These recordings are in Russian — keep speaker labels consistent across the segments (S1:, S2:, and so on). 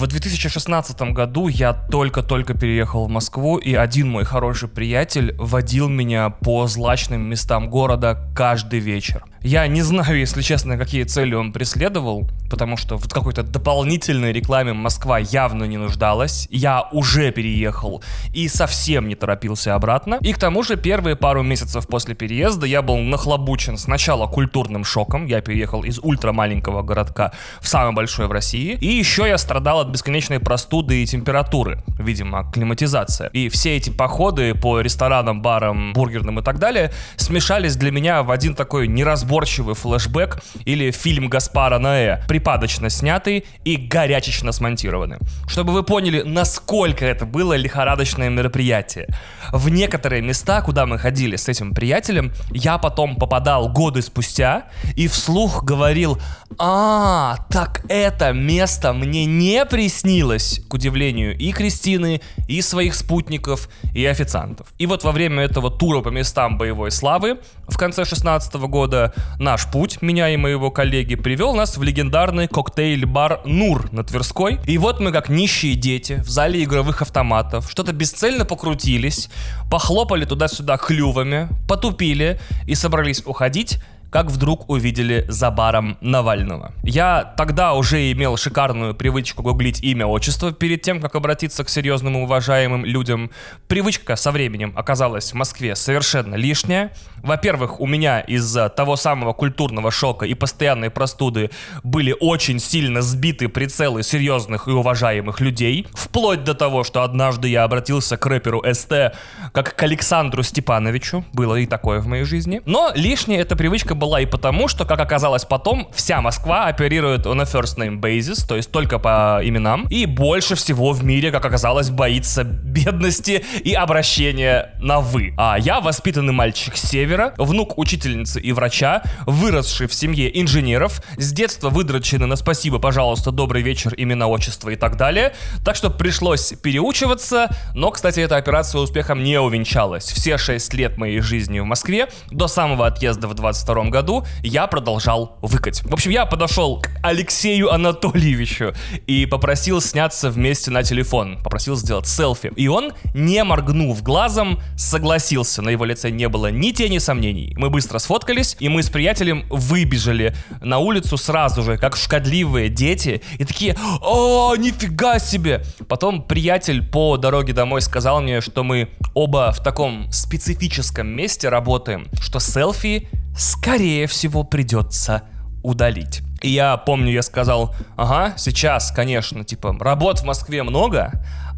S1: В 2016 году я только-только переехал в Москву, и один мой хороший приятель водил меня по злачным местам города каждый вечер. Я не знаю, если честно, какие цели он преследовал, потому что в какой-то дополнительной рекламе Москва явно не нуждалась. Я уже переехал и совсем не торопился обратно. И к тому же первые пару месяцев после переезда я был нахлобучен сначала культурным шоком. Я переехал из ультрамаленького городка в самый большой в России. И еще я страдал от бесконечной простуды и температуры. Видимо, климатизация. И все эти походы по ресторанам, барам, бургерным и так далее смешались для меня в один такой неразборчивый флешбэк или фильм Гаспара Ноэ, припадочно снятый и горячечно смонтированы. Чтобы вы поняли, насколько это было лихорадочное мероприятие. В некоторые места, куда мы ходили с этим приятелем, я потом попадал годы спустя и вслух говорил, а, так это место мне не приснилось, к удивлению и Кристины, и своих спутников, и официантов. И вот во время этого тура по местам боевой славы в конце 16 года наш путь, меня и моего коллеги, привел нас в легендарный коктейль-бар «Нур» на Тверской. И вот мы, как нищие дети, в зале игровых автоматов, что-то бесцельно покрутились, похлопали туда-сюда клювами, потупили и собрались уходить, как вдруг увидели за баром Навального. Я тогда уже имел шикарную привычку гуглить имя, отчество перед тем, как обратиться к серьезным и уважаемым людям. Привычка со временем оказалась в Москве совершенно лишняя. Во-первых, у меня из-за того самого культурного шока и постоянной простуды были очень сильно сбиты прицелы серьезных и уважаемых людей. Вплоть до того, что однажды я обратился к рэперу СТ как к Александру Степановичу. Было и такое в моей жизни. Но лишняя эта привычка была и потому, что, как оказалось потом, вся Москва оперирует на first name basis, то есть только по именам. И больше всего в мире, как оказалось, боится бедности и обращения на «вы». А я воспитанный мальчик севера, внук учительницы и врача, выросший в семье инженеров, с детства выдрочены на «спасибо, пожалуйста, добрый вечер, имена, отчество» и так далее. Так что пришлось переучиваться, но, кстати, эта операция успехом не увенчалась. Все шесть лет моей жизни в Москве, до самого отъезда в 22 году я продолжал выкать. В общем, я подошел к Алексею Анатольевичу и попросил сняться вместе на телефон. Попросил сделать селфи. И он, не моргнув глазом, согласился. На его лице не было ни тени сомнений. Мы быстро сфоткались, и мы с приятелем выбежали на улицу сразу же, как шкодливые дети, и такие «О, нифига себе!» Потом приятель по дороге домой сказал мне, что мы оба в таком специфическом месте работаем, что селфи скорее всего, придется удалить. И я помню, я сказал, ага, сейчас, конечно, типа, работ в Москве много,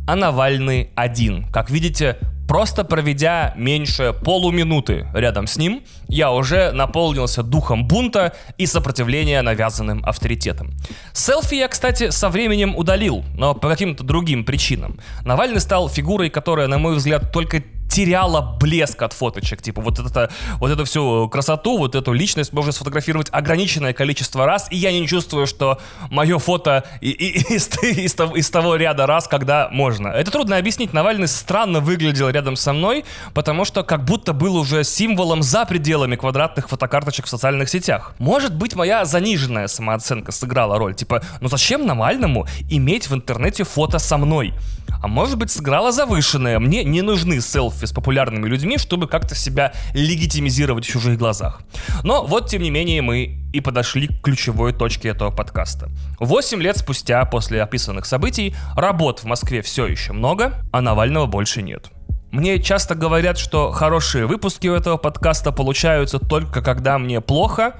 S1: а Навальный один. Как видите, просто проведя меньше полуминуты рядом с ним, я уже наполнился духом бунта и сопротивления навязанным авторитетом. Селфи я, кстати, со временем удалил, но по каким-то другим причинам. Навальный стал фигурой, которая, на мой взгляд, только теряла блеск от фоточек. Типа вот это, вот эту всю красоту, вот эту личность можно сфотографировать ограниченное количество раз, и я не чувствую, что мое фото и, и, из, из, из того ряда раз, когда можно. Это трудно объяснить. Навальный странно выглядел рядом со мной, потому что как будто был уже символом за пределами квадратных фотокарточек в социальных сетях. Может быть, моя заниженная самооценка сыграла роль. Типа, ну зачем Навальному иметь в интернете фото со мной? А может быть, сыграла завышенная. Мне не нужны селфи с популярными людьми, чтобы как-то себя легитимизировать в чужих глазах. Но вот, тем не менее, мы и подошли к ключевой точке этого подкаста. Восемь лет спустя, после описанных событий, работ в Москве все еще много, а Навального больше нет. Мне часто говорят, что хорошие выпуски у этого подкаста получаются только когда мне плохо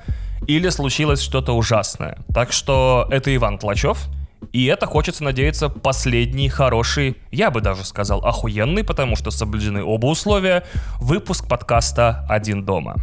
S1: или случилось что-то ужасное. Так что это Иван Тлачев — и это, хочется надеяться, последний хороший, я бы даже сказал, охуенный, потому что соблюдены оба условия, выпуск подкаста «Один дома».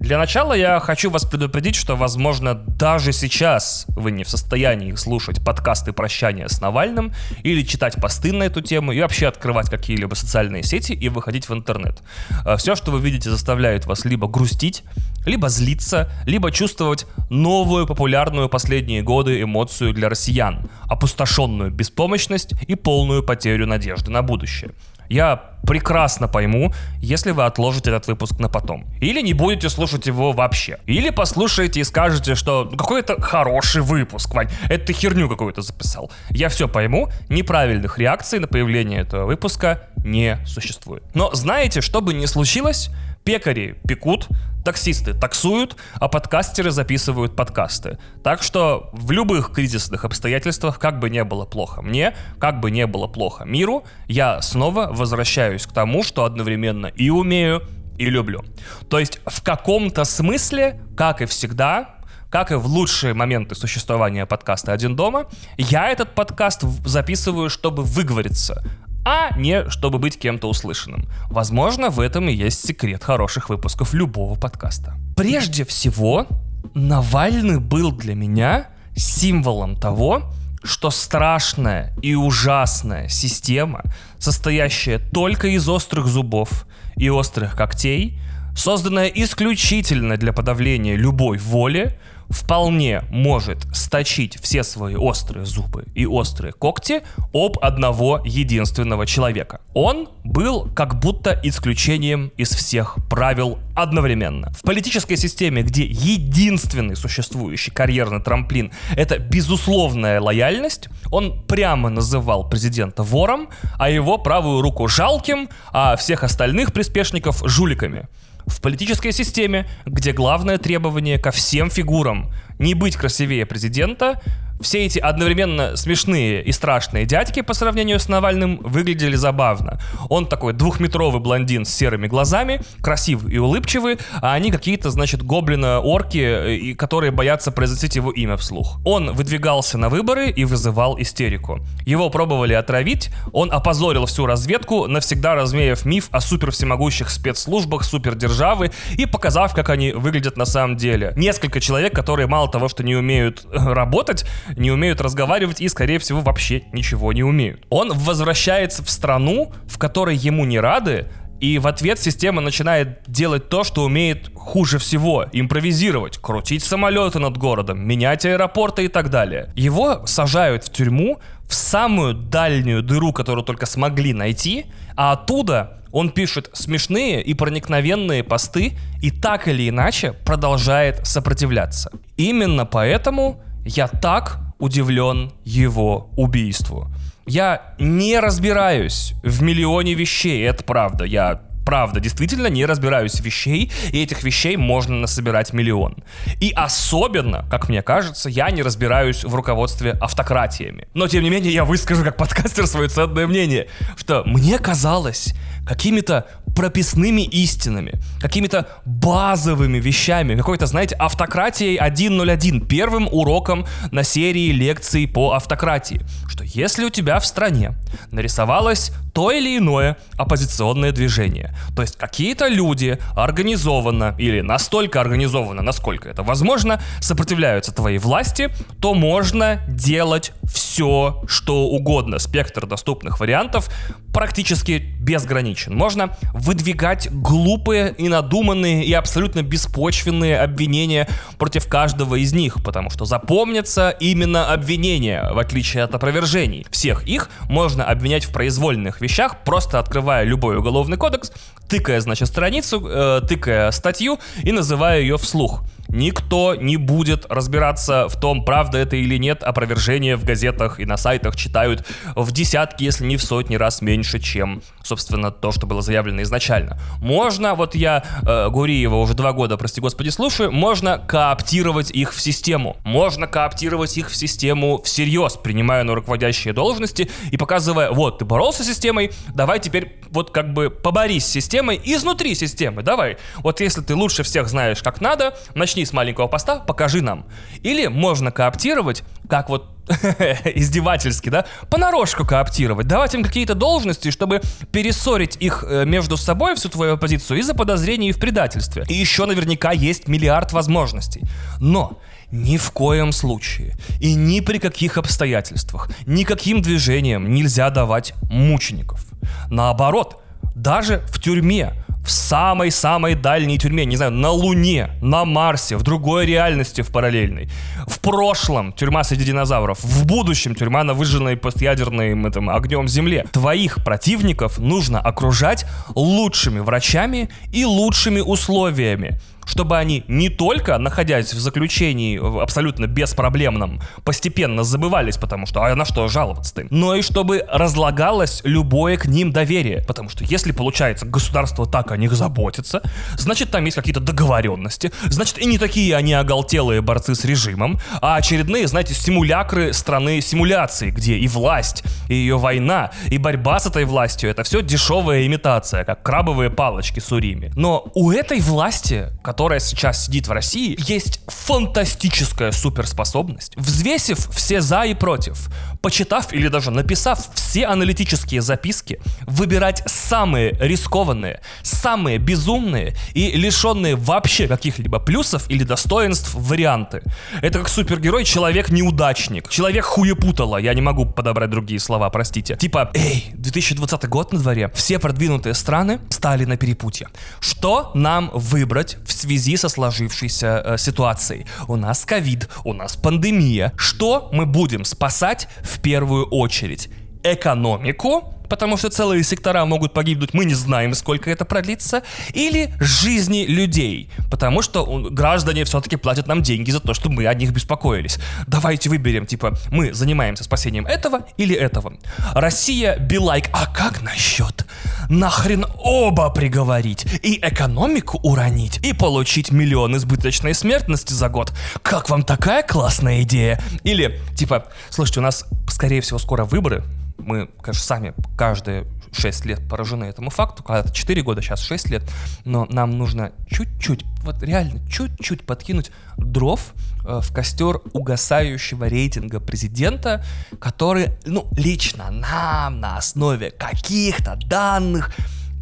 S1: Для начала я хочу вас предупредить, что, возможно, даже сейчас вы не в состоянии слушать подкасты прощания с Навальным или читать посты на эту тему и вообще открывать какие-либо социальные сети и выходить в интернет. А Все, что вы видите, заставляет вас либо грустить, либо злиться, либо чувствовать новую популярную последние годы эмоцию для россиян, опустошенную беспомощность и полную потерю надежды на будущее. Я прекрасно пойму, если вы отложите этот выпуск на потом. Или не будете слушать его вообще. Или послушаете и скажете, что «Ну, какой это хороший выпуск, Вань, это ты херню какую-то записал. Я все пойму, неправильных реакций на появление этого выпуска не существует. Но знаете, что бы ни случилось, пекари пекут, таксисты таксуют, а подкастеры записывают подкасты. Так что в любых кризисных обстоятельствах, как бы не было плохо мне, как бы не было плохо миру, я снова возвращаюсь к тому, что одновременно и умею, и люблю. То есть в каком-то смысле, как и всегда, как и в лучшие моменты существования подкаста «Один дома», я этот подкаст записываю, чтобы выговориться, а не чтобы быть кем-то услышанным. Возможно, в этом и есть секрет хороших выпусков любого подкаста. Прежде всего, Навальный был для меня символом того, что страшная и ужасная система, состоящая только из острых зубов и острых когтей, созданная исключительно для подавления любой воли, вполне может сточить все свои острые зубы и острые когти об одного единственного человека. Он был как будто исключением из всех правил одновременно. В политической системе, где единственный существующий карьерный трамплин — это безусловная лояльность, он прямо называл президента вором, а его правую руку жалким, а всех остальных приспешников жуликами в политической системе, где главное требование ко всем фигурам не быть красивее президента, все эти одновременно смешные и страшные дядьки по сравнению с Навальным выглядели забавно. Он такой двухметровый блондин с серыми глазами, красивый и улыбчивый, а они какие-то, значит, гоблина-орки, э, которые боятся произносить его имя вслух. Он выдвигался на выборы и вызывал истерику. Его пробовали отравить, он опозорил всю разведку, навсегда развеяв миф о супер всемогущих спецслужбах супердержавы и показав, как они выглядят на самом деле. Несколько человек, которые мало того, что не умеют э, работать, не умеют разговаривать и, скорее всего, вообще ничего не умеют. Он возвращается в страну, в которой ему не рады, и в ответ система начинает делать то, что умеет хуже всего. Импровизировать, крутить самолеты над городом, менять аэропорты и так далее. Его сажают в тюрьму в самую дальнюю дыру, которую только смогли найти, а оттуда он пишет смешные и проникновенные посты и так или иначе продолжает сопротивляться. Именно поэтому я так удивлен его убийству. Я не разбираюсь в миллионе вещей, это правда. Я правда, действительно не разбираюсь в вещей, и этих вещей можно насобирать миллион. И особенно, как мне кажется, я не разбираюсь в руководстве автократиями. Но, тем не менее, я выскажу как подкастер свое ценное мнение, что мне казалось какими-то прописными истинами, какими-то базовыми вещами, какой-то, знаете, автократией 101, первым уроком на серии лекций по автократии, что если у тебя в стране нарисовалось то или иное оппозиционное движение, то есть какие-то люди организованно или настолько организованно, насколько это возможно, сопротивляются твоей власти, то можно делать все, что угодно. Спектр доступных вариантов практически безграничен. Можно выдвигать глупые и надуманные и абсолютно беспочвенные обвинения против каждого из них, потому что запомнятся именно обвинения, в отличие от опровержений. Всех их можно обвинять в произвольных вещах, просто открывая любой уголовный кодекс, тыкая, значит, страницу, э, тыкая статью и называя ее вслух. Никто не будет разбираться в том, правда это или нет. Опровержения в газетах и на сайтах читают в десятки, если не в сотни раз меньше, чем, собственно, то, что было заявлено изначально. Можно, вот я э, Гуриева уже два года, прости господи, слушаю, можно кооптировать их в систему. Можно кооптировать их в систему всерьез, принимая на руководящие должности и показывая, вот, ты боролся с системой, давай теперь вот как бы поборись с системой изнутри системы, давай. Вот если ты лучше всех знаешь, как надо, начни начни с маленького поста, покажи нам. Или можно кооптировать, как вот издевательски, да, понарошку кооптировать, давать им какие-то должности, чтобы перессорить их э, между собой, всю твою оппозицию, из-за подозрений в предательстве. И еще наверняка есть миллиард возможностей. Но ни в коем случае и ни при каких обстоятельствах никаким движением нельзя давать мучеников. Наоборот, даже в тюрьме в самой-самой дальней тюрьме, не знаю, на Луне, на Марсе, в другой реальности, в параллельной. В прошлом тюрьма среди динозавров, в будущем тюрьма на выжженной постядерным этим, огнем Земле. Твоих противников нужно окружать лучшими врачами и лучшими условиями чтобы они не только, находясь в заключении абсолютно беспроблемном, постепенно забывались, потому что а на что жаловаться-то, но и чтобы разлагалось любое к ним доверие, потому что если получается государство так о них заботится, значит там есть какие-то договоренности, значит и не такие они оголтелые борцы с режимом, а очередные, знаете, симулякры страны симуляции, где и власть, и ее война, и борьба с этой властью, это все дешевая имитация, как крабовые палочки с Урими. Но у этой власти, которая которая сейчас сидит в России, есть фантастическая суперспособность. Взвесив все за и против, почитав или даже написав все аналитические записки, выбирать самые рискованные, самые безумные и лишенные вообще каких-либо плюсов или достоинств варианты. Это как супергерой человек-неудачник, человек хуепутало, я не могу подобрать другие слова, простите. Типа, эй, 2020 год на дворе, все продвинутые страны стали на перепутье. Что нам выбрать в связи со сложившейся э, ситуацией. У нас ковид, у нас пандемия. Что мы будем спасать в первую очередь? Экономику, потому что целые сектора могут погибнуть, мы не знаем, сколько это продлится, или жизни людей, потому что граждане все-таки платят нам деньги за то, что мы о них беспокоились. Давайте выберем, типа, мы занимаемся спасением этого или этого. Россия, be like, а как насчет нахрен оба приговорить и экономику уронить и получить миллион избыточной смертности за год? Как вам такая классная идея? Или, типа, слушайте, у нас, скорее всего, скоро выборы, мы, конечно, сами каждые 6 лет поражены этому факту, когда-то 4 года, сейчас 6 лет, но нам нужно чуть-чуть, вот реально чуть-чуть подкинуть дров э, в костер угасающего рейтинга президента, который, ну, лично нам на основе каких-то данных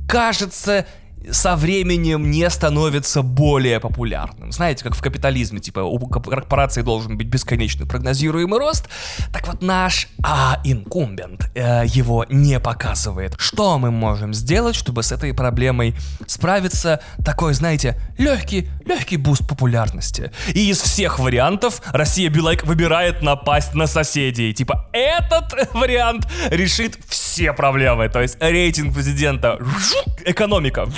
S1: кажется со временем не становится более популярным. Знаете, как в капитализме, типа у корпорации должен быть бесконечный прогнозируемый рост, так вот наш а, инкумбент э, его не показывает. Что мы можем сделать, чтобы с этой проблемой справиться? Такой, знаете, легкий, легкий буст популярности. И из всех вариантов Россия be like выбирает напасть на соседей. Типа этот вариант решит все проблемы. То есть рейтинг президента, экономика,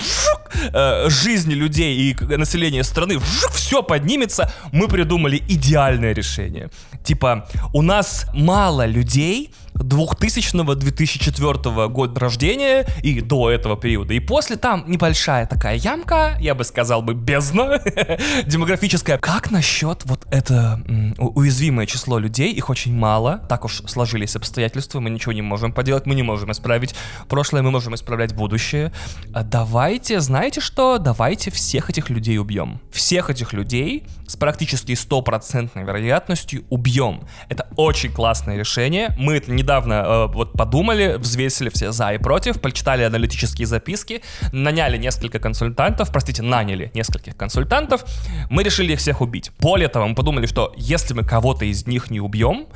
S1: э, жизни людей и населения страны, все поднимется, мы придумали идеальное решение. Типа, у нас мало людей, 2000-2004 года рождения и до этого периода. И после там небольшая такая ямка, я бы сказал бы бездна демографическая. Как насчет вот это уязвимое число людей, их очень мало, так уж сложились обстоятельства, мы ничего не можем поделать, мы не можем исправить прошлое, мы можем исправлять будущее. А давайте, знаете что, давайте всех этих людей убьем. Всех этих людей с практически стопроцентной вероятностью убьем. Это очень классное решение, мы это не недавно э, вот подумали, взвесили все за и против, прочитали аналитические записки, наняли несколько консультантов, простите, наняли нескольких консультантов, мы решили их всех убить. Более того, мы подумали, что если мы кого-то из них не убьем,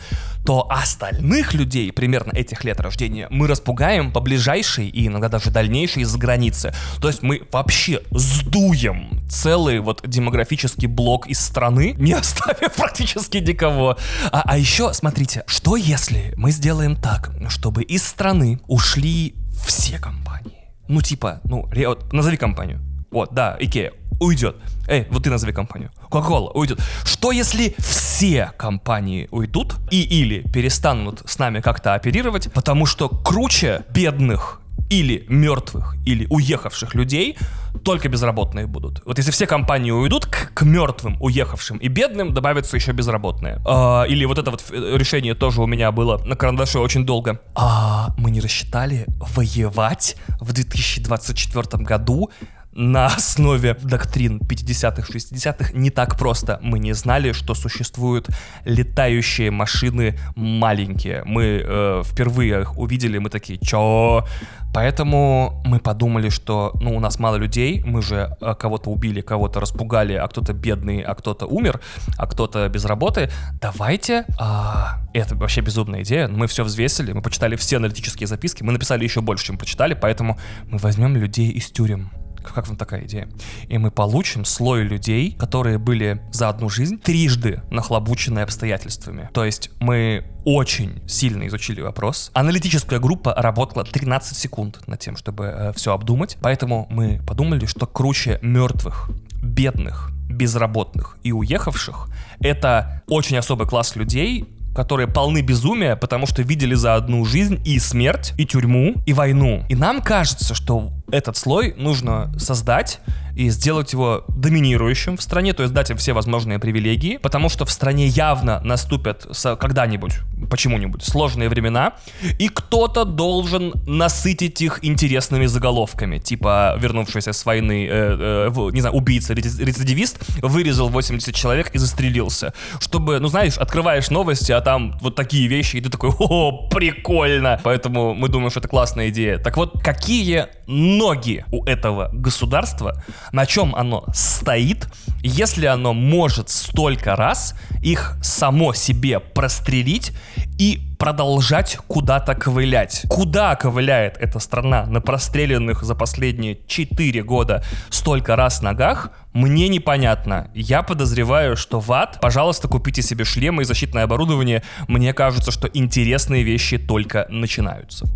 S1: то остальных людей, примерно этих лет рождения, мы распугаем по ближайшей и иногда даже дальнейшей из границы. То есть мы вообще сдуем целый вот демографический блок из страны, не оставив практически никого. А, а еще, смотрите, что если мы сделаем так, чтобы из страны ушли все компании? Ну типа, ну, вот, назови компанию. Вот, да, Икея уйдет. Эй, вот ты назови компанию. Coca-Cola уйдет. Что если все компании уйдут и или перестанут с нами как-то оперировать, потому что круче бедных или мертвых, или уехавших людей только безработные будут. Вот если все компании уйдут, к, к мертвым, уехавшим и бедным добавятся еще безработные. А, или вот это вот э, решение тоже у меня было на карандаше очень долго. А мы не рассчитали воевать в 2024 году на основе доктрин 50-х, 60-х не так просто. Мы не знали, что существуют летающие машины маленькие. Мы э, впервые их увидели, мы такие, чё? Поэтому мы подумали, что, ну, у нас мало людей, мы же э, кого-то убили, кого-то распугали, а кто-то бедный, а кто-то умер, а кто-то без работы. Давайте, а, это вообще безумная идея, мы все взвесили, мы почитали все аналитические записки, мы написали еще больше, чем почитали, поэтому мы возьмем людей из тюрем Как вам такая идея? И мы получим слой людей, которые были за одну жизнь трижды нахлобучены обстоятельствами. То есть мы очень сильно изучили вопрос. Аналитическая группа работала 13 секунд над тем, чтобы э, все обдумать. Поэтому мы подумали, что круче мертвых, бедных, безработных и уехавших это очень особый класс людей, которые полны безумия, потому что видели за одну жизнь и смерть, и тюрьму, и войну. И нам кажется, что этот слой нужно создать и сделать его доминирующим в стране, то есть дать им все возможные привилегии, потому что в стране явно наступят когда-нибудь, почему-нибудь, сложные времена, и кто-то должен насытить их интересными заголовками, типа вернувшийся с войны, э, э, не знаю, убийца, рецидивист, вырезал 80 человек и застрелился, чтобы, ну знаешь, открываешь новости, а там вот такие вещи, и ты такой, о, прикольно, поэтому мы думаем, что это классная идея. Так вот, какие ноги у этого государства, на чем оно стоит, если оно может столько раз их само себе прострелить и продолжать куда-то ковылять. Куда ковыляет эта страна на простреленных за последние 4 года столько раз ногах, мне непонятно. Я подозреваю, что в ад, пожалуйста, купите себе шлемы и защитное оборудование. Мне кажется, что интересные вещи только начинаются.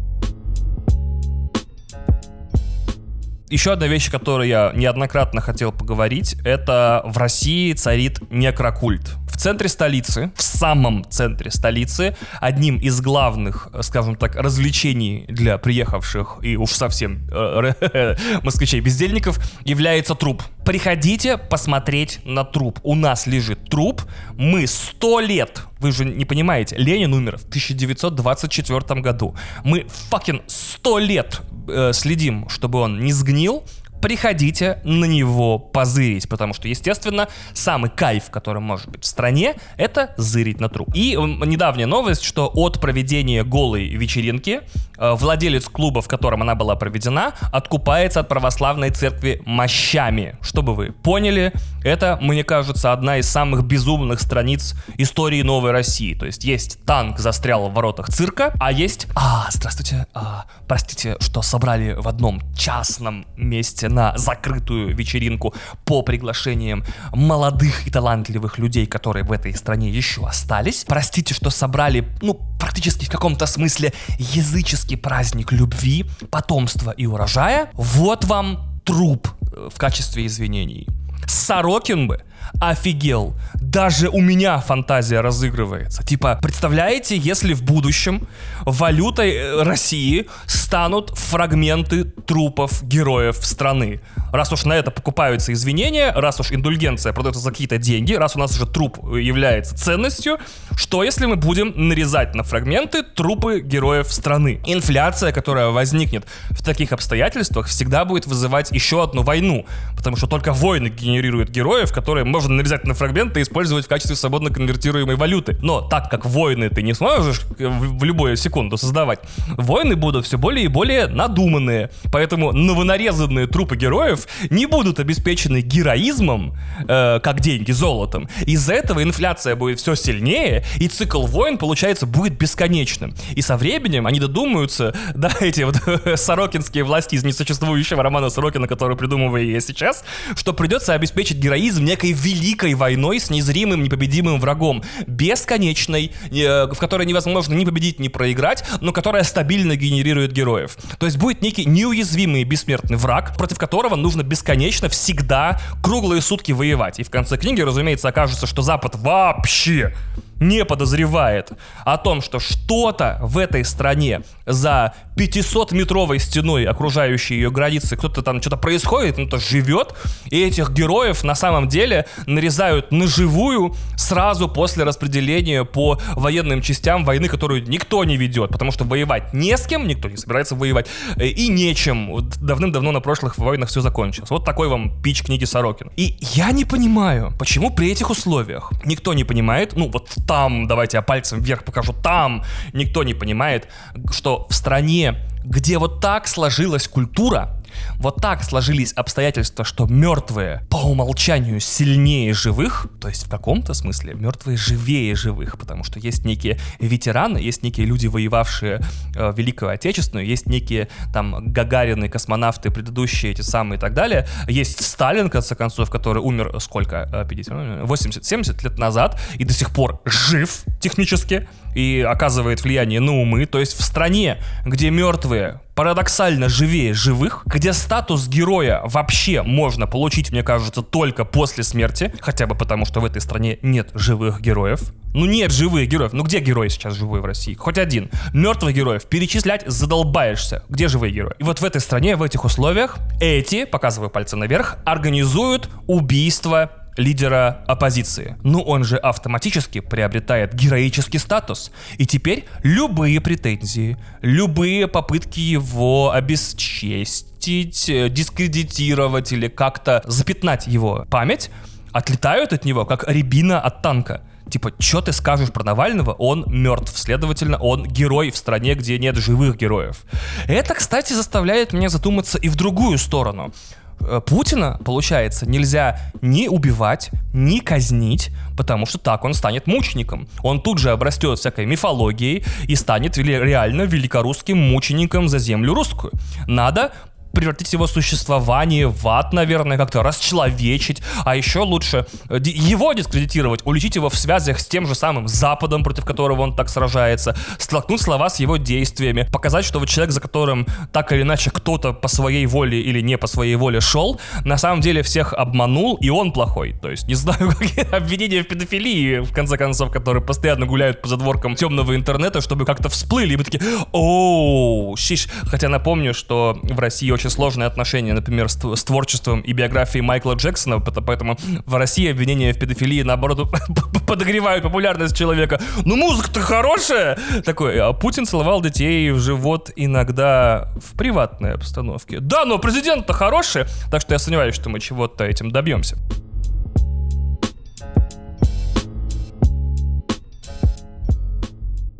S1: Еще одна вещь, о которой я неоднократно хотел поговорить, это в России царит некрокульт. В центре столицы, в самом центре столицы, одним из главных, скажем так, развлечений для приехавших и уж совсем э, москвичей-бездельников является труп. Приходите посмотреть на труп. У нас лежит труп. Мы сто лет вы же не понимаете, Ленин умер в 1924 году. Мы факин сто лет э, следим, чтобы он не сгнил, приходите на него позырить, потому что, естественно, самый кайф, который может быть в стране, это зырить на труп. И недавняя новость, что от проведения голой вечеринки владелец клуба, в котором она была проведена, откупается от православной церкви мощами. Чтобы вы поняли, это, мне кажется, одна из самых безумных страниц истории Новой России. То есть есть танк застрял в воротах цирка, а есть... А, здравствуйте, а, простите, что собрали в одном частном месте на закрытую вечеринку по приглашениям молодых и талантливых людей, которые в этой стране еще остались. Простите, что собрали, ну, практически в каком-то смысле языческий праздник любви, потомства и урожая. Вот вам труп э, в качестве извинений. Сорокин бы офигел. Даже у меня фантазия разыгрывается. Типа, представляете, если в будущем валютой э, России станут фрагменты трупов героев страны? Раз уж на это покупаются извинения, раз уж индульгенция продается за какие-то деньги, раз у нас уже труп является ценностью, что если мы будем нарезать на фрагменты трупы героев страны? Инфляция, которая возникнет в таких обстоятельствах, всегда будет вызывать еще одну войну, потому что только войны генерируют героев, которые можно нарезать на фрагменты и использовать в качестве свободно конвертируемой валюты. Но так как войны ты не сможешь в любую секунду создавать, войны будут все более и более надуманные. Поэтому новонарезанные трупы героев не будут обеспечены героизмом, э, как деньги, золотом. Из-за этого инфляция будет все сильнее, и цикл войн, получается, будет бесконечным. И со временем они додумаются, да, эти вот сорокинские власти из несуществующего романа Сорокина, который придумываю я сейчас, что придется обеспечить героизм некой великой войной с незримым непобедимым врагом, бесконечной, э, в которой невозможно ни победить, ни проиграть, но которая стабильно генерирует героев. То есть будет некий неуязвимый бессмертный враг, против которого нужно бесконечно всегда круглые сутки воевать. И в конце книги, разумеется, окажется, что Запад вообще не подозревает о том, что что-то в этой стране за 500-метровой стеной, окружающей ее границы, кто-то там что-то происходит, кто-то живет, и этих героев на самом деле нарезают на живую сразу после распределения по военным частям войны, которую никто не ведет, потому что воевать не с кем, никто не собирается воевать, э, и нечем. Давным-давно на прошлых войнах все закончилось. Вот такой вам пич книги Сорокина. И я не понимаю, почему при этих условиях никто не понимает, ну вот там, давайте я пальцем вверх покажу, там. Никто не понимает, что в стране, где вот так сложилась культура, вот так сложились обстоятельства, что мертвые по умолчанию сильнее живых, то есть в каком-то смысле мертвые живее живых, потому что есть некие ветераны, есть некие люди, воевавшие э, Великую Отечественную, есть некие там Гагарины, космонавты, предыдущие эти самые и так далее. Есть Сталин, в конце концов, который умер сколько? 50, 80-70 лет назад и до сих пор жив технически и оказывает влияние на умы. То есть в стране, где мертвые парадоксально живее живых, где статус героя вообще можно получить, мне кажется, только после смерти, хотя бы потому, что в этой стране нет живых героев. Ну нет живых героев. Ну где герой сейчас живой в России? Хоть один. Мертвых героев перечислять задолбаешься. Где живые герои? И вот в этой стране, в этих условиях, эти, показываю пальцы наверх, организуют убийство лидера оппозиции. Ну он же автоматически приобретает героический статус. И теперь любые претензии, любые попытки его обесчестить, э, дискредитировать или как-то запятнать его память отлетают от него, как рябина от танка. Типа, что ты скажешь про Навального? Он мертв, следовательно, он герой в стране, где нет живых героев. Это, кстати, заставляет меня задуматься и в другую сторону. Э, Путина, получается, нельзя ни убивать, ни казнить, потому что так он станет мучеником. Он тут же обрастет всякой мифологией и станет реально великорусским мучеником за землю русскую. Надо превратить его существование в ад, наверное, как-то расчеловечить, а еще лучше э, его дискредитировать, уличить его в связях с тем же самым Западом, против которого он так сражается, столкнуть слова с его действиями, показать, что вот человек, за которым так или иначе кто-то по своей воле или не по своей воле шел, на самом деле всех обманул, и он плохой. То есть, не знаю, какие обвинения в педофилии, в конце концов, которые постоянно гуляют по задворкам темного интернета, чтобы как-то всплыли, и мы такие, оу, щиш. Хотя напомню, что в России очень очень сложные отношения, например, с, с творчеством и биографией Майкла Джексона, поэтому в России обвинения в педофилии, наоборот, подогревают популярность человека. Ну, музыка-то хорошая! Такой, а Путин целовал детей в живот иногда в приватной обстановке. Да, но президент-то хороший, так что я сомневаюсь, что мы чего-то этим добьемся.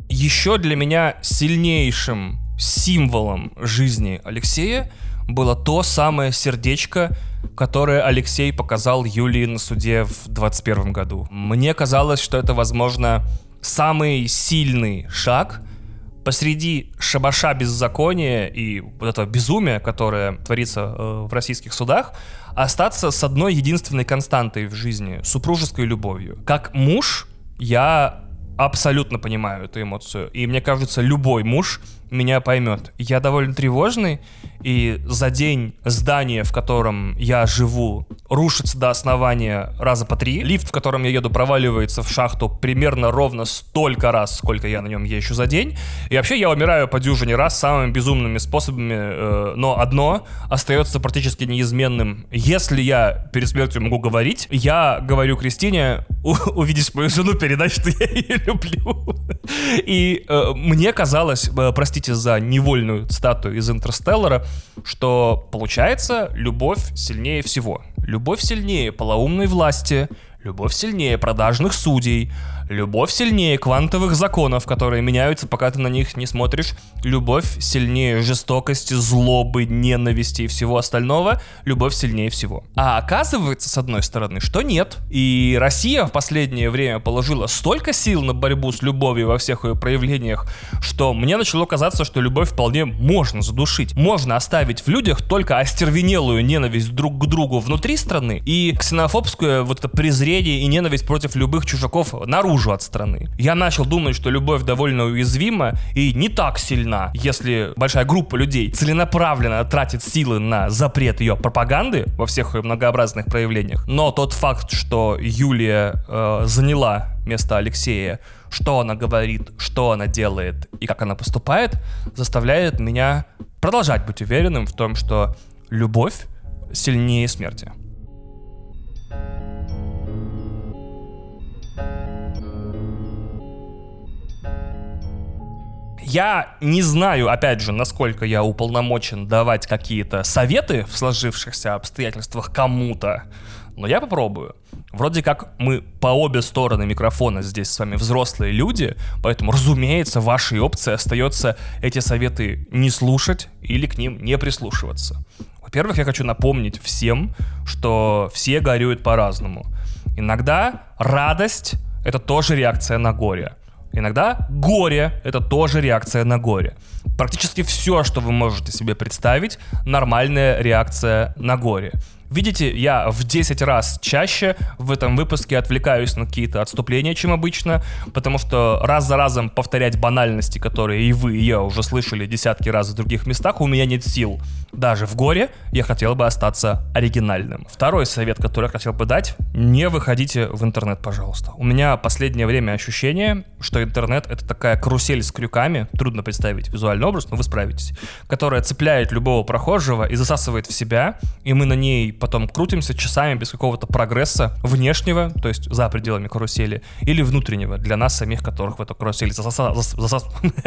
S1: Еще для меня сильнейшим символом жизни Алексея было то самое сердечко, которое Алексей показал Юлии на суде в 21 году. Мне казалось, что это, возможно, самый сильный шаг посреди шабаша беззакония и вот этого безумия, которое творится э, в российских судах, остаться с одной единственной константой в жизни — супружеской любовью. Как муж я абсолютно понимаю эту эмоцию. И мне кажется, любой муж меня поймет. Я довольно тревожный, и за день здание, в котором я живу, рушится до основания раза по три. Лифт, в котором я еду, проваливается в шахту примерно ровно столько раз, сколько я на нем езжу за день. И вообще я умираю по дюжине раз самыми безумными способами, э, но одно остается практически неизменным. Если я перед смертью могу говорить, я говорю Кристине, увидишь мою жену, передай, что я ее люблю. И э, мне казалось, э, простите за невольную цитату из Интерстеллара, что получается любовь сильнее всего. Любовь сильнее полоумной власти, любовь сильнее продажных судей, Любовь сильнее квантовых законов, которые меняются, пока ты на них не смотришь. Любовь сильнее жестокости, злобы, ненависти и всего остального. Любовь сильнее всего. А оказывается, с одной стороны, что нет. И Россия в последнее время положила столько сил на борьбу с любовью во всех ее проявлениях, что мне начало казаться, что любовь вполне можно задушить. Можно оставить в людях только остервенелую ненависть друг к другу внутри страны и ксенофобское вот это презрение и ненависть против любых чужаков наружу наружу от страны. Я начал думать, что любовь довольно уязвима и не так сильна, если большая группа людей целенаправленно тратит силы на запрет ее пропаганды во всех ее многообразных проявлениях. Но тот факт, что Юлия э, заняла место Алексея, что она говорит, что она делает и как она поступает, заставляет меня продолжать быть уверенным в том, что любовь сильнее смерти. Я не знаю, опять же, насколько я уполномочен давать какие-то советы в сложившихся обстоятельствах кому-то, но я попробую. Вроде как мы по обе стороны микрофона здесь с вами взрослые люди, поэтому, разумеется, вашей опцией остается эти советы не слушать или к ним не прислушиваться. Во-первых, я хочу напомнить всем, что все горюют по-разному. Иногда радость — это тоже реакция на горе. Иногда горе — это тоже реакция на горе. Практически все, что вы можете себе представить, нормальная реакция на горе. Видите, я в 10 раз чаще в этом выпуске отвлекаюсь на какие-то отступления, чем обычно, потому что раз за разом повторять банальности, которые и вы, и я уже слышали десятки раз в других местах, у меня нет сил. Даже в горе я хотел бы остаться оригинальным. Второй совет, который я хотел бы дать, не выходите в интернет, пожалуйста. У меня последнее время ощущение, что интернет это такая карусель с крюками, трудно представить визуальный образ, но вы справитесь, которая цепляет любого прохожего и засасывает в себя, и мы на ней потом крутимся часами без какого-то прогресса внешнего, то есть за пределами карусели, или внутреннего, для нас самих, которых в эту карусель засоса... засос...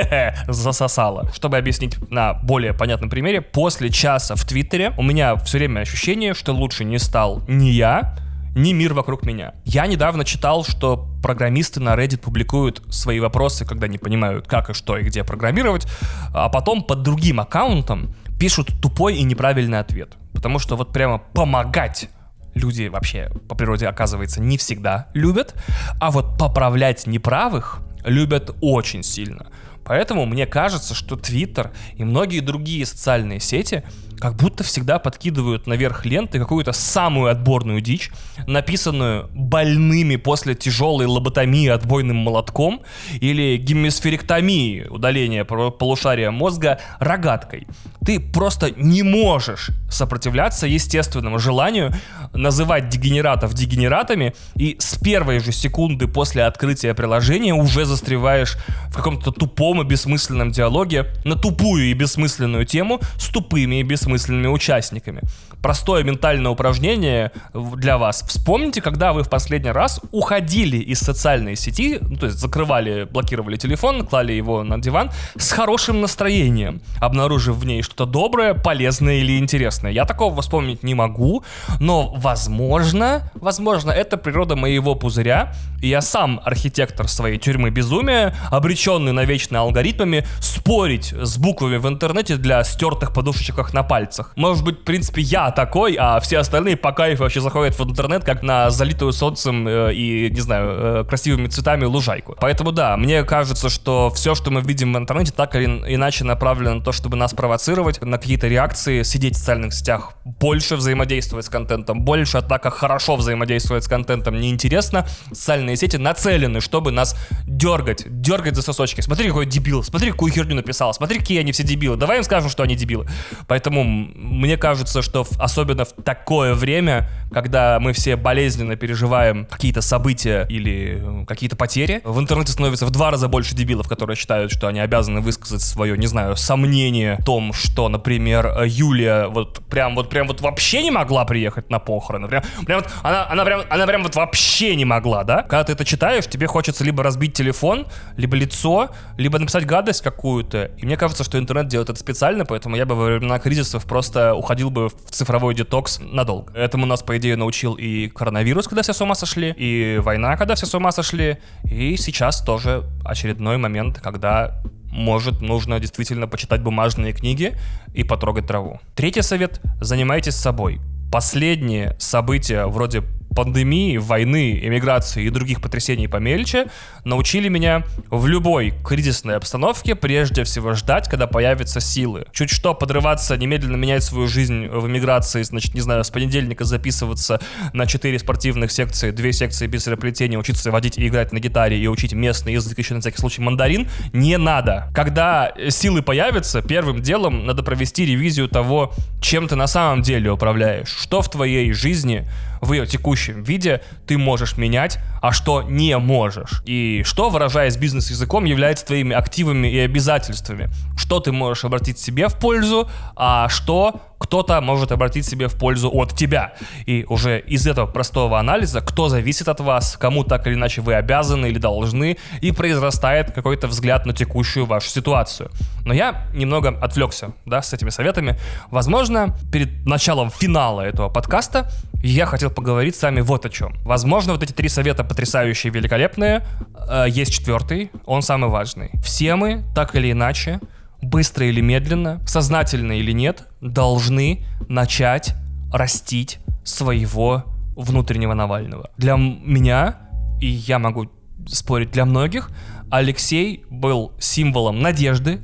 S1: засосало. Чтобы объяснить на более понятном примере, после часа в Твиттере у меня все время ощущение, что лучше не стал не я, ни мир вокруг меня. Я недавно читал, что программисты на Reddit публикуют свои вопросы, когда не понимают, как и что и где программировать, а потом под другим аккаунтом пишут тупой и неправильный ответ. Потому что вот прямо помогать люди вообще по природе, оказывается, не всегда любят, а вот поправлять неправых любят очень сильно. Поэтому мне кажется, что Twitter и многие другие социальные сети как будто всегда подкидывают наверх ленты какую-то самую отборную дичь, написанную больными после тяжелой лоботомии отбойным молотком или гемисферектомии, удаления полушария мозга, рогаткой. Ты просто не можешь сопротивляться естественному желанию называть дегенератов дегенератами и с первой же секунды после открытия приложения уже застреваешь в каком-то тупом и бессмысленном диалоге на тупую и бессмысленную тему с тупыми и бессмысленными бессмысленными участниками. Простое ментальное упражнение для вас. Вспомните, когда вы в последний раз уходили из социальной сети, ну, то есть закрывали, блокировали телефон, клали его на диван с хорошим настроением, обнаружив в ней что-то доброе, полезное или интересное. Я такого вспомнить не могу, но возможно, возможно, это природа моего пузыря, и я сам архитектор своей тюрьмы безумия, обреченный навечно алгоритмами, спорить с буквами в интернете для стертых подушечках на пальцах. Может быть, в принципе, я такой, а все остальные по кайфу вообще заходят в интернет, как на залитую солнцем э, и, не знаю, э, красивыми цветами лужайку. Поэтому да, мне кажется, что все, что мы видим в интернете, так или иначе направлено на то, чтобы нас провоцировать, на какие-то реакции, сидеть в социальных сетях, больше взаимодействовать с контентом, больше, как хорошо взаимодействовать с контентом неинтересно, социальные сети нацелены, чтобы нас дергать, дергать за сосочки. Смотри, какой дебил, смотри, какую херню написал, смотри, какие они все дебилы, давай им скажем, что они дебилы. Поэтому мне кажется, что особенно в такое время, когда мы все болезненно переживаем какие-то события или э, какие-то потери, в интернете становится в два раза больше дебилов, которые считают, что они обязаны высказать свое, не знаю, сомнение в том, что, например, Юлия вот прям вот прям вот вообще не могла приехать на похороны. Прям, прям вот она, она прям, она прям вот вообще не могла, да? Когда ты это читаешь, тебе хочется либо разбить телефон, либо лицо, либо написать гадость какую-то. И мне кажется, что интернет делает это специально, поэтому я бы во времена кризисов просто уходил бы в цифровой детокс надолго. Этому нас, по идее, научил и коронавирус, когда все с ума сошли, и война, когда все с ума сошли, и сейчас тоже очередной момент, когда может, нужно действительно почитать бумажные книги и потрогать траву. Третий совет – занимайтесь собой. Последние события вроде пандемии, войны, эмиграции и других потрясений помельче научили меня в любой кризисной обстановке прежде всего ждать, когда появятся силы. Чуть что подрываться, немедленно менять свою жизнь в эмиграции, значит, не знаю, с понедельника записываться на 4 спортивных секции, 2 секции бисероплетения, учиться водить и играть на гитаре и учить местный язык, еще на всякий случай мандарин, не надо. Когда силы появятся, первым делом надо провести ревизию того, чем ты на самом деле управляешь, что в твоей жизни в ее текущем виде ты можешь менять, а что не можешь. И что, выражаясь бизнес-языком, является твоими активами и обязательствами. Что ты можешь обратить себе в пользу, а что кто-то может обратить себе в пользу от тебя. И уже из этого простого анализа, кто зависит от вас, кому так или иначе вы обязаны или должны, и произрастает какой-то взгляд на текущую вашу ситуацию. Но я немного отвлекся, да, с этими советами. Возможно, перед началом финала этого подкаста я хотел поговорить с вами вот о чем. Возможно, вот эти три совета потрясающие, великолепные. Э, есть четвертый, он самый важный. Все мы, так или иначе, быстро или медленно, сознательно или нет, должны начать растить своего внутреннего Навального. Для меня, и я могу спорить для многих, Алексей был символом надежды,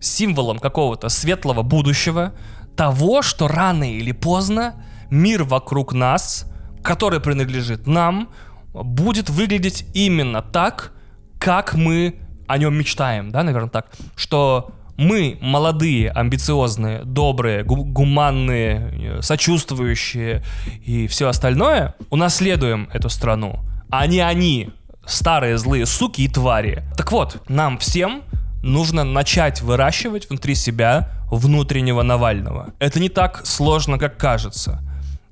S1: символом какого-то светлого будущего, того, что рано или поздно мир вокруг нас, который принадлежит нам, будет выглядеть именно так, как мы о нем мечтаем, да, наверное, так, что мы молодые, амбициозные, добрые, гу- гуманные, э, сочувствующие и все остальное, унаследуем эту страну, а не они, старые злые суки и твари. Так вот, нам всем нужно начать выращивать внутри себя внутреннего Навального. Это не так сложно, как кажется.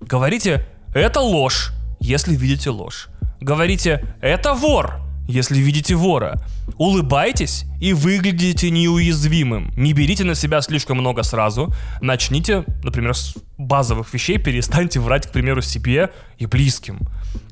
S1: Говорите, это ложь, если видите ложь. Говорите, это вор, если видите вора. Улыбайтесь и выглядите неуязвимым. Не берите на себя слишком много сразу. Начните, например, с базовых вещей, перестаньте врать, к примеру, себе и близким.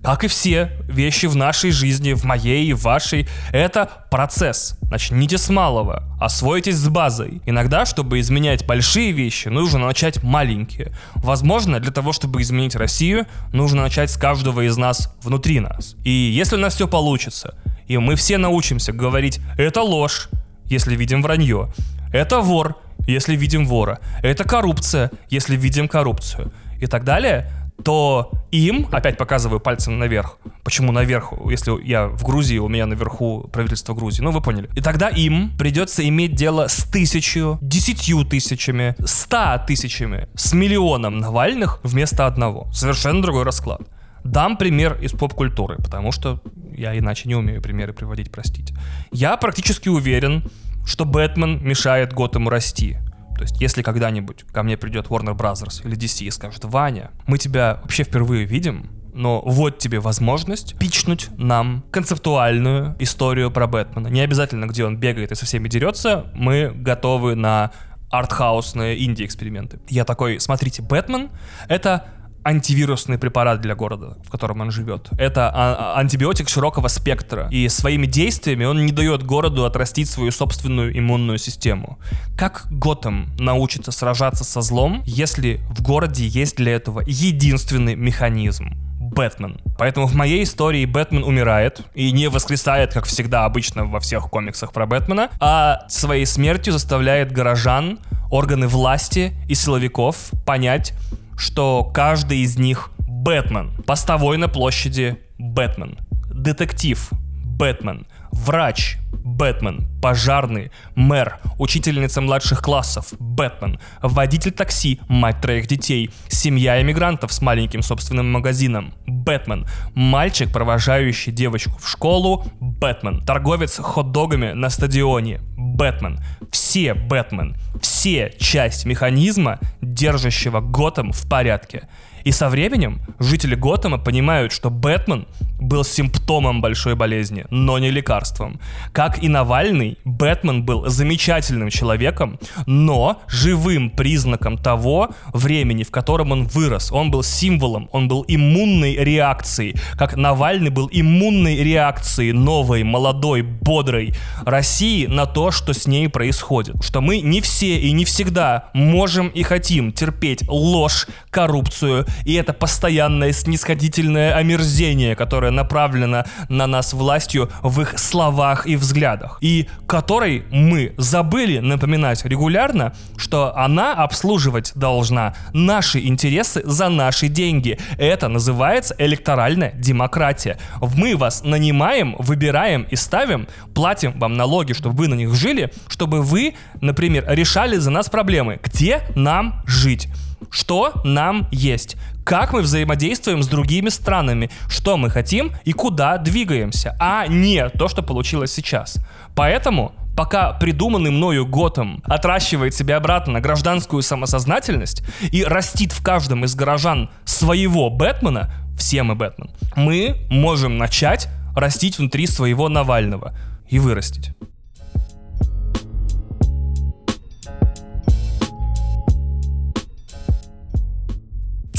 S1: Как и все вещи в нашей жизни, в моей и вашей, это процесс. Начните с малого, освойтесь с базой. Иногда, чтобы изменять большие вещи, нужно начать маленькие. Возможно, для того, чтобы изменить Россию, нужно начать с каждого из нас внутри нас. И если у нас все получится, и мы все научимся говорить «это ложь», если видим вранье, «это вор», если видим вора, «это коррупция», если видим коррупцию и так далее, то им, опять показываю пальцем наверх, почему наверх, если я в Грузии, у меня наверху правительство Грузии, ну вы поняли. И тогда им придется иметь дело с тысячью, десятью тысячами, ста тысячами, с миллионом Навальных вместо одного. Совершенно другой расклад. Дам пример из поп-культуры, потому что я иначе не умею примеры приводить, простите. Я практически уверен, что Бэтмен мешает Готэму расти. То есть, если когда-нибудь ко мне придет Warner Brothers или DC и скажет, Ваня, мы тебя вообще впервые видим, но вот тебе возможность пичнуть нам концептуальную историю про Бэтмена. Не обязательно, где он бегает и со всеми дерется, мы готовы на артхаусные инди-эксперименты. Я такой, смотрите, Бэтмен — это антивирусный препарат для города, в котором он живет. Это а- а- антибиотик широкого спектра. И своими действиями он не дает городу отрастить свою собственную иммунную систему. Как Готэм научится сражаться со злом, если в городе есть для этого единственный механизм? Бэтмен. Поэтому в моей истории Бэтмен умирает и не воскресает, как всегда обычно во всех комиксах про Бэтмена, а своей смертью заставляет горожан, органы власти и силовиков понять, что каждый из них Бэтмен. Постовой на площади Бэтмен. Детектив Бэтмен. Врач Бэтмен. Пожарный Мэр. Учительница младших классов Бэтмен. Водитель такси, мать троих детей. Семья иммигрантов с маленьким собственным магазином Бэтмен. Мальчик, провожающий девочку в школу Бэтмен. Торговец хот-догами на стадионе Бэтмен. Все Бэтмен. Все часть механизма, держащего Готэм в порядке. И со временем жители Готэма понимают, что Бэтмен был симптомом большой болезни, но не лекарством. Как и Навальный, Бэтмен был замечательным человеком, но живым признаком того времени, в котором он вырос. Он был символом, он был иммунной реакцией, как Навальный был иммунной реакцией новой, молодой, бодрой России на то, что с ней происходит. Что мы не все и не всегда можем и хотим терпеть ложь, коррупцию и это постоянное снисходительное омерзение, которое направлено на нас властью в их словах и взглядах, и которой мы забыли напоминать регулярно, что она обслуживать должна наши интересы за наши деньги. Это называется электоральная демократия. Мы вас нанимаем, выбираем и ставим, платим вам налоги, чтобы вы на них жили, чтобы вы, например, решали за нас проблемы. Где нам жить? Что нам есть? Как мы взаимодействуем с другими странами? Что мы хотим и куда двигаемся? А не то, что получилось сейчас. Поэтому пока придуманный мною Готэм отращивает себе обратно гражданскую самосознательность и растит в каждом из горожан своего Бэтмена, все мы Бэтмен, мы можем начать растить внутри своего Навального и вырастить.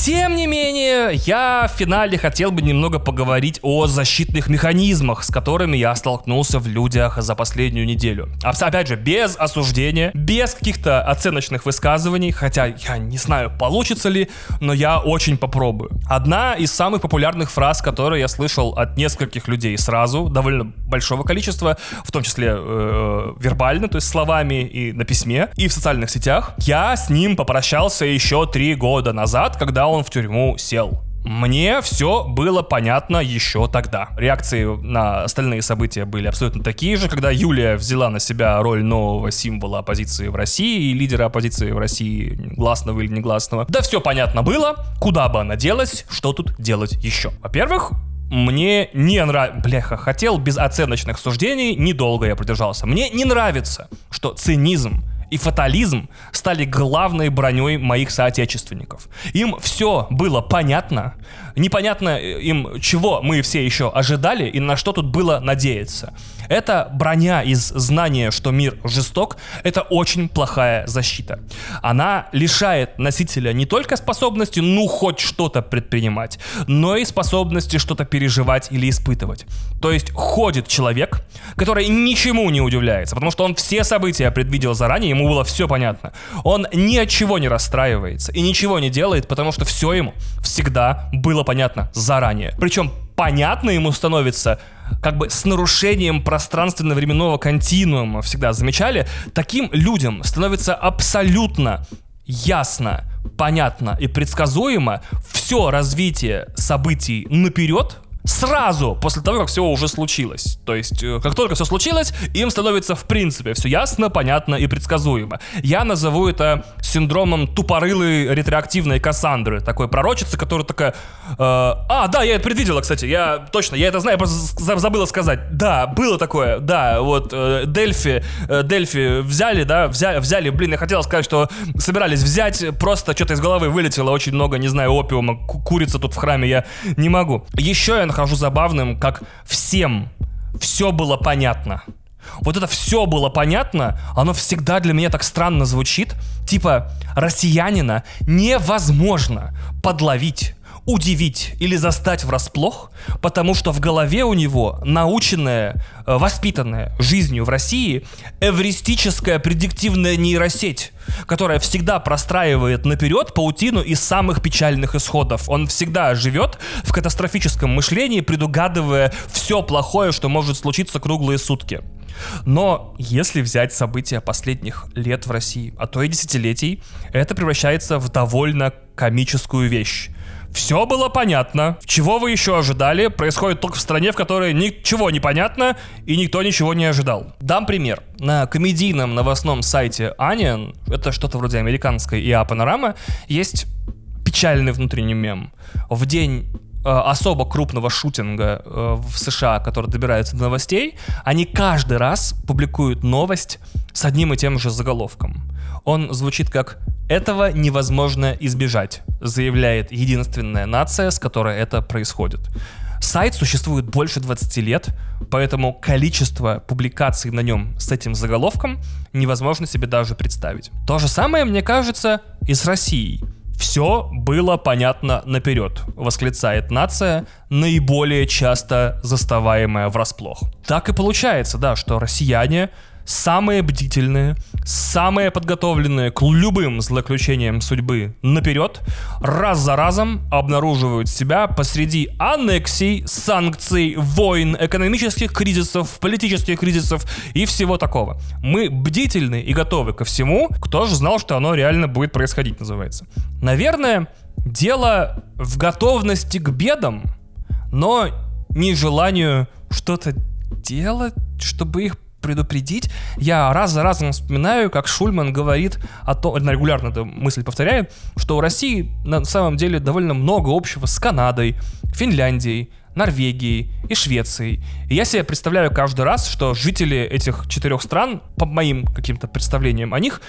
S1: Тем не менее, я в финале хотел бы немного поговорить о защитных механизмах, с которыми я столкнулся в людях за последнюю неделю. Опять же, без осуждения, без каких-то оценочных высказываний, хотя я не знаю, получится ли, но я очень попробую. Одна из самых популярных фраз, которые я слышал от нескольких людей сразу, довольно большого количества, в том числе э, вербально, то есть словами и на письме, и в социальных сетях, я с ним попрощался еще три года назад, когда он в тюрьму сел. Мне все было понятно еще тогда. Реакции на остальные события были абсолютно такие же, когда Юлия взяла на себя роль нового символа оппозиции в России и лидера оппозиции в России, гласного или негласного. Да все понятно было, куда бы она делась, что тут делать еще. Во-первых, мне не нравится... Бляха, хотел без оценочных суждений, недолго я продержался. Мне не нравится, что цинизм и фатализм стали главной броней моих соотечественников. Им все было понятно, непонятно им, чего мы все еще ожидали и на что тут было надеяться. Эта броня из знания, что мир жесток, это очень плохая защита. Она лишает носителя не только способности, ну, хоть что-то предпринимать, но и способности что-то переживать или испытывать. То есть ходит человек, который ничему не удивляется, потому что он все события предвидел заранее, ему было все понятно. Он ни от чего не расстраивается и ничего не делает, потому что все ему всегда было понятно заранее. Причем понятно ему становится как бы с нарушением пространственно-временного континуума всегда замечали, таким людям становится абсолютно ясно, понятно и предсказуемо все развитие событий наперед, сразу после того, как все уже случилось. То есть, э, как только все случилось, им становится в принципе все ясно, понятно и предсказуемо. Я назову это синдромом тупорылой ретроактивной Кассандры, такой пророчицы, которая такая... Э, а, да, я это предвидела, кстати, я точно, я это знаю, просто забыла сказать. Да, было такое, да, вот э, Дельфи, э, Дельфи взяли, да, взяли, взяли, блин, я хотел сказать, что собирались взять, просто что-то из головы вылетело, очень много, не знаю, опиума, курица тут в храме, я не могу. Еще я нахожу забавным, как всем все было понятно. Вот это все было понятно, оно всегда для меня так странно звучит. Типа, россиянина невозможно подловить удивить или застать врасплох, потому что в голове у него наученная, э, воспитанная жизнью в России эвристическая предиктивная нейросеть, которая всегда простраивает наперед паутину из самых печальных исходов. Он всегда живет в катастрофическом мышлении, предугадывая все плохое, что может случиться круглые сутки. Но если взять события последних лет в России, а то и десятилетий, это превращается в довольно комическую вещь. Все было понятно. Чего вы еще ожидали? Происходит только в стране, в которой ничего не понятно и никто ничего не ожидал. Дам пример. На комедийном новостном сайте Onion, это что-то вроде американской ИА Панорама, есть печальный внутренний мем. В день э, особо крупного шутинга э, в США, который добирается до новостей, они каждый раз публикуют новость с одним и тем же заголовком. Он звучит как «Этого невозможно избежать», заявляет единственная нация, с которой это происходит. Сайт существует больше 20 лет, поэтому количество публикаций на нем с этим заголовком невозможно себе даже представить. То же самое, мне кажется, и с Россией. Все было понятно наперед, восклицает нация, наиболее часто заставаемая врасплох. Так и получается, да, что россияне самые бдительные, самые подготовленные к любым злоключениям судьбы наперед, раз за разом обнаруживают себя посреди аннексий, санкций, войн, экономических кризисов, политических кризисов и всего такого. Мы бдительны и готовы ко всему, кто же знал, что оно реально будет происходить, называется. Наверное, дело в готовности к бедам, но не желанию что-то делать, чтобы их предупредить. Я раз за разом вспоминаю, как Шульман говорит о том, регулярно эту мысль повторяю, что у России на самом деле довольно много общего с Канадой, Финляндией, Норвегией и Швецией. И я себе представляю каждый раз, что жители этих четырех стран, по моим каким-то представлениям о них,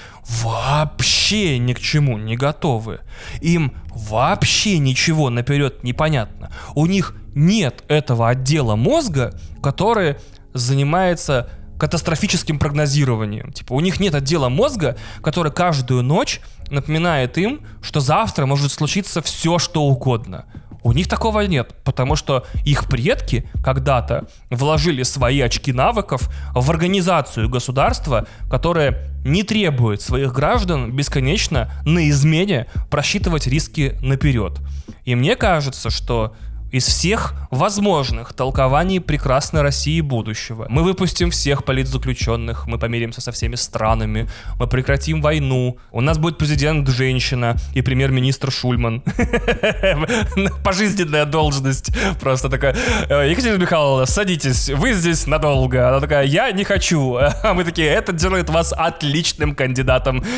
S1: вообще ни к чему не готовы. Им вообще ничего наперед непонятно. У них нет этого отдела мозга, который занимается катастрофическим прогнозированием. Типа у них нет отдела мозга, который каждую ночь напоминает им, что завтра может случиться все, что угодно. У них такого нет, потому что их предки когда-то вложили свои очки навыков в организацию государства, которое не требует своих граждан бесконечно на измене просчитывать риски наперед. И мне кажется, что из всех возможных толкований прекрасной России будущего. Мы выпустим всех политзаключенных, мы помиримся со всеми странами, мы прекратим войну, у нас будет президент женщина и премьер-министр Шульман. Пожизненная должность. Просто такая, «Э, Екатерина Михайловна, садитесь, вы здесь надолго. Она такая, я не хочу. А мы такие, это делает вас отличным кандидатом.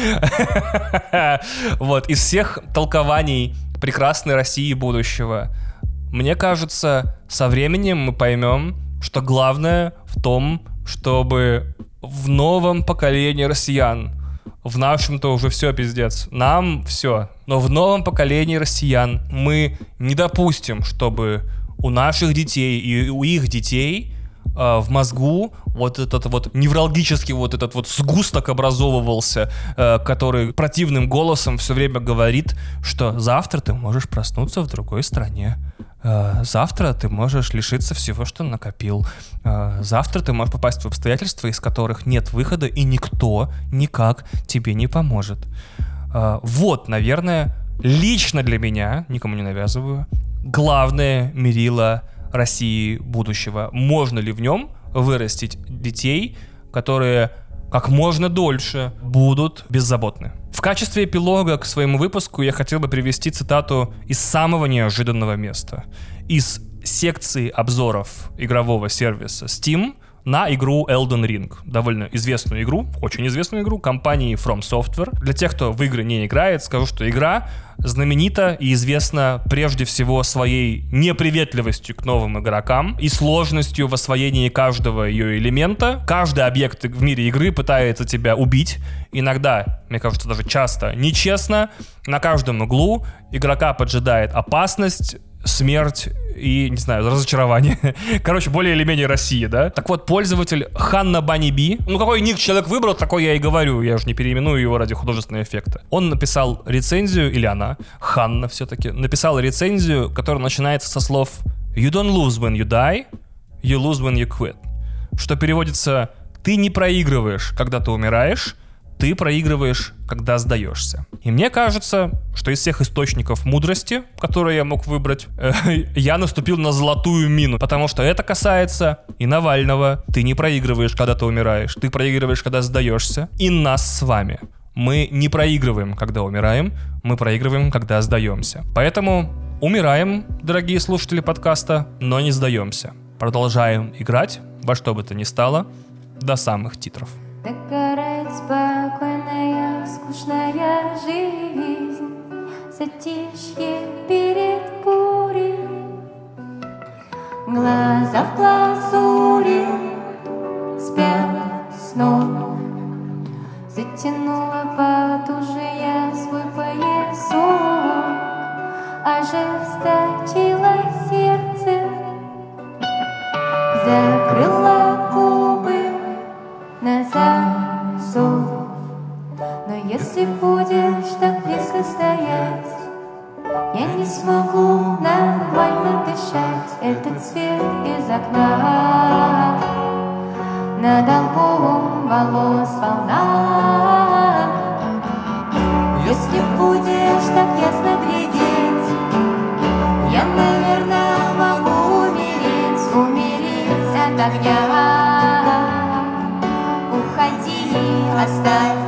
S1: Вот, из всех толкований прекрасной России будущего мне кажется, со временем мы поймем, что главное в том, чтобы в новом поколении россиян, в нашем-то уже все пиздец, нам все, но в новом поколении россиян мы не допустим, чтобы у наших детей и у их детей э, в мозгу вот этот вот неврологический вот этот вот сгусток образовывался, э, который противным голосом все время говорит, что завтра ты можешь проснуться в другой стране. Э, завтра ты можешь лишиться всего, что накопил. Э, завтра ты можешь попасть в обстоятельства, из которых нет выхода, и никто никак тебе не поможет. Э, вот, наверное, лично для меня, никому не навязываю, главное мерило России будущего. Можно ли в нем вырастить детей, которые как можно дольше будут беззаботны. В качестве эпилога к своему выпуску я хотел бы привести цитату из самого неожиданного места. Из секции обзоров игрового сервиса Steam — на игру Elden Ring. Довольно известную игру, очень известную игру компании From Software. Для тех, кто в игры не играет, скажу, что игра знаменита и известна прежде всего своей неприветливостью к новым игрокам и сложностью в освоении каждого ее элемента. Каждый объект в мире игры пытается тебя убить. Иногда, мне кажется, даже часто нечестно. На каждом углу игрока поджидает опасность, смерть и, не знаю, разочарование. Короче, более или менее Россия, да? Так вот, пользователь Ханна Банни Би, ну какой ник человек выбрал, такой я и говорю, я уже не переименую его ради художественного эффекта. Он написал рецензию, или она, Ханна все-таки, написала рецензию, которая начинается со слов «You don't lose when you die, you lose when you quit». Что переводится «Ты не проигрываешь, когда ты умираешь, ты проигрываешь, когда сдаешься. И мне кажется, что из всех источников мудрости, которые я мог выбрать, э, я наступил на золотую мину, потому что это касается и Навального. Ты не проигрываешь, когда ты умираешь, ты проигрываешь, когда сдаешься, и нас с вами. Мы не проигрываем, когда умираем, мы проигрываем, когда сдаемся. Поэтому умираем, дорогие слушатели подкаста, но не сдаемся. Продолжаем играть во что бы то ни стало до самых титров.
S2: Спокойная, скучная жизнь, Затишье перед бурей. Глаза в глазури спят сном, Затянула потуже я свой поясок, Ожесточило сердце, закрыла стоять, Я не смогу нормально дышать. Этот свет из окна Над лбом волос волна. Если будешь так ясно глядеть, Я, наверное, могу умереть, умереть от огня. Уходи, оставь